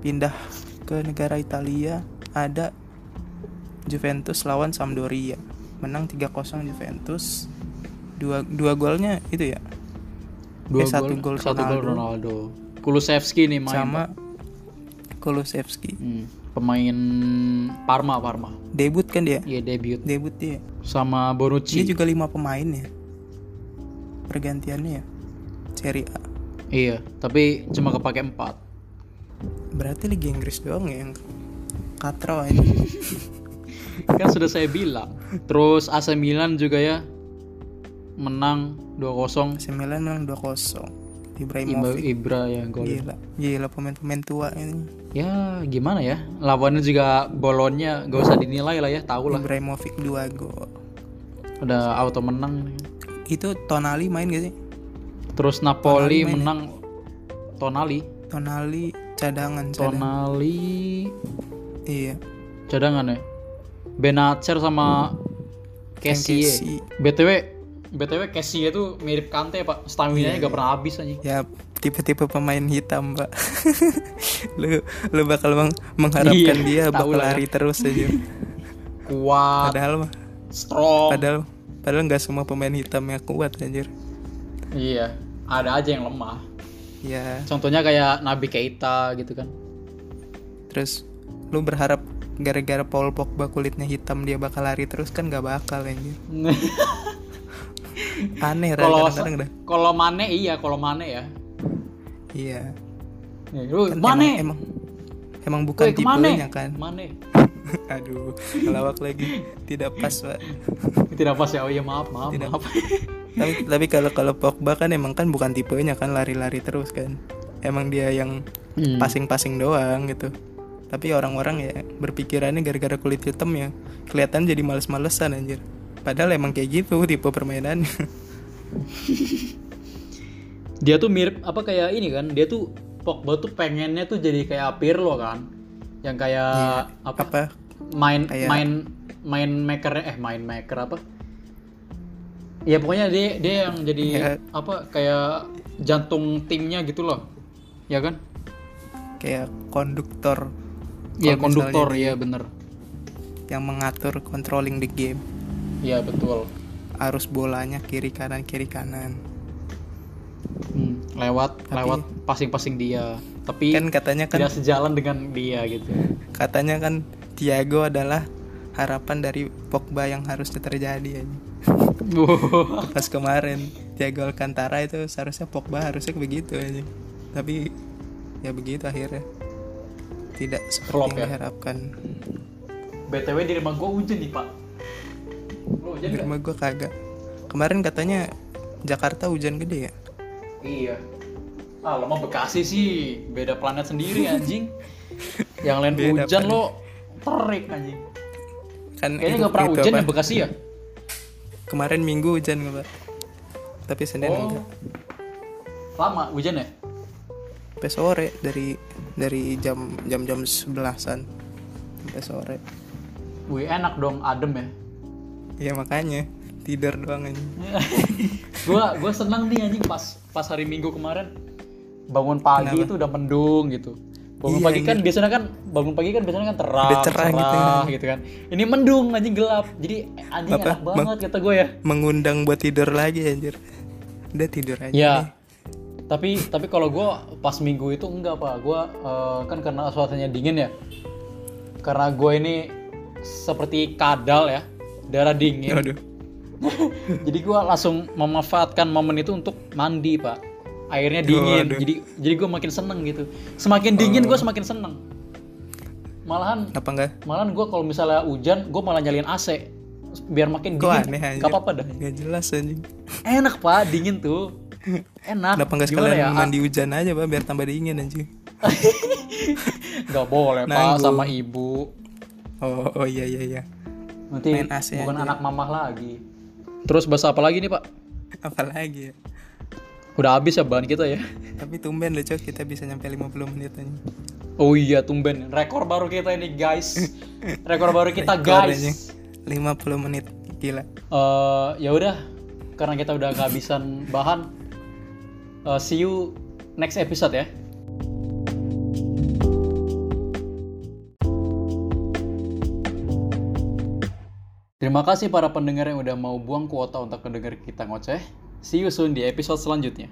pindah ke negara Italia. Ada Juventus lawan Sampdoria. Menang 3-0 Juventus. Dua dua golnya itu ya? Dua Eh, satu gol satu gol Ronaldo. Ronaldo. Kulusevski nih main. Sama Kulusevski. Hmm, pemain Parma Parma. Debut kan dia? Iya debut. Debut dia sama dia Bonucci juga lima pemain ya. Pergantiannya ya. Serie A. Iya tapi cuma kepake empat. Berarti Liga Inggris doang ya yang katro aja [LAUGHS] kan sudah saya bilang. Terus AC Milan juga ya. Menang 2-0 AC Milan menang 2-0 Ibra, Ibrahimovic. Ibra ya gol. Gila gila pemain-pemain tua ini. Ya gimana ya? Lawannya juga bolonnya gak usah dinilai lah ya tahu lah. Ibrahimovic 2 gol. Udah auto menang. Itu Tonali main gak sih? Terus Napoli Tonali ya? menang. Tonali. Tonali cadangan cadangan. Tonali. Iya. Cadangan ya? Benacer sama Kessie. BTW BTW Kessie itu mirip Kante pak. Stamina nya Iya, gak pernah habis aja ya tipe-tipe pemain hitam pak. [LAUGHS] Lu lu bakal meng- mengharapkan Iya, dia bakal lari terus aja kuat padahal mah strong. padahal padahal nggak semua pemain hitamnya kuat anjir. Iya ada aja yang lemah. Ya contohnya kayak Nabi Keita gitu kan. Terus lu berharap gara-gara Paul Pogba kulitnya hitam dia bakal lari terus kan nggak bakal anjir [LAUGHS] aneh kalau kalau Mane iya kalau Mane ya. Iya. Ya, lu, Kan Mane! emang, emang emang bukan ke mana? tipenya kan? Mane. [LAUGHS] Aduh ngelawak lagi. Tidak pas pak. [LAUGHS] Tidak pas ya? Oh iya maaf maaf Tidak. maaf. [LAUGHS] Tapi tapi kalau kalau Pogba kan emang kan bukan tipenya kan lari-lari terus kan. Emang dia yang Hmm. passing-passing doang gitu. Tapi orang-orang ya berpikirannya gara-gara kulit hitam ya kelihatan jadi males-malesan anjir padahal emang kayak gitu tipe permainannya. [LAUGHS] Dia tuh mirip apa kayak ini kan dia tuh Pogba tuh pengennya tuh jadi kayak Pirlo kan. Yang kayak apa, apa? Main Kayak- main main maker eh main maker apa? Ya pokoknya dia dia yang jadi Ya. apa kayak jantung timnya gitu loh. Ya kan? Kayak konduktor. Iya konduktor ya bener. Yang mengatur controlling the game Iya betul arus bolanya kiri kanan kiri kanan Hmm, lewat Tapi- lewat passing-passing dia tapi kan katanya kan tidak sejalan dengan dia gitu katanya kan Thiago adalah harapan dari Pogba yang harusnya terjadi aja. Pas kemarin Thiago Alcantara itu seharusnya Pogba harusnya begitu aja. Tapi ya begitu akhirnya. Tidak seperti Flop yang ya? diharapkan. BTW di rumah gue hujan nih pak. Hujan Di rumah gue kagak. Kemarin katanya Jakarta hujan gede ya. Iya. Ah, lo mah Bekasi sih beda planet sendiri [LAUGHS] anjing. Yang lain Beda hujan planet. lo terik anjing. Kan Kayaknya nggak pernah hujan apa? ya Bekasi ya? Kemarin Minggu hujan nggak Pak? Tapi Senin Oh. enggak. Lama hujan ya? Sampai sore dari dari jam jam jam sebelasan sampai sore. Wih enak dong, adem ya. Iya makanya tidur doang aja. [LAUGHS] gua gua seneng nih anjing pas pas hari Minggu kemarin bangun pagi Kenapa? itu udah mendung gitu. Bangun Iya, pagi kan biasanya kan bangun pagi kan biasanya kan terang, Udah cerah gitu ya. gitu kan. Ini mendung anjing gelap. Jadi anjing Apa? enak banget kata gue ya. Mengundang buat tidur lagi anjir. Udah tidur aja. Ya. Tapi tapi kalau gue pas minggu itu enggak pak. Gue kan karena suasananya dingin ya. Karena gue ini seperti kadal ya, darah dingin. Aduh. [LAUGHS] jadi gue langsung memanfaatkan momen itu untuk mandi pak. Airnya dingin. Waduh. Jadi jadi gue makin seneng gitu. Semakin dingin gue semakin seneng. Malahan Apa enggak? malahan gue kalau misalnya hujan gue malah nyalain AC biar makin dingin. aneh anjir. Gak apa-apa dah. Gak jelas anjing. Enak pak, dingin tuh. Enak. Kenapa enggak sekalian ya? mandi hujan aja, Pak, biar tambah dingin anjing. [LAUGHS] Nggak boleh pak Nanggung. sama ibu. Oh, oh iya iya iya. Nanti Main AC bukan aja. anak mamah lagi. Terus bahasa apa lagi nih pak? Apalagi ya. Udah habis ya bahan kita ya. Tapi tumben loh, Cok, kita bisa nyampe 50 menit anjing. Oh iya tumben. Rekor baru kita ini guys. [LAUGHS] Rekor baru kita Rekor guys. 50 menit. Gila. Eh ya udah karena kita udah kehabisan bahan. eh, see you next episode ya. Terima kasih para pendengar yang udah mau buang kuota untuk mendengar kita ngoceh. See you soon di episode selanjutnya.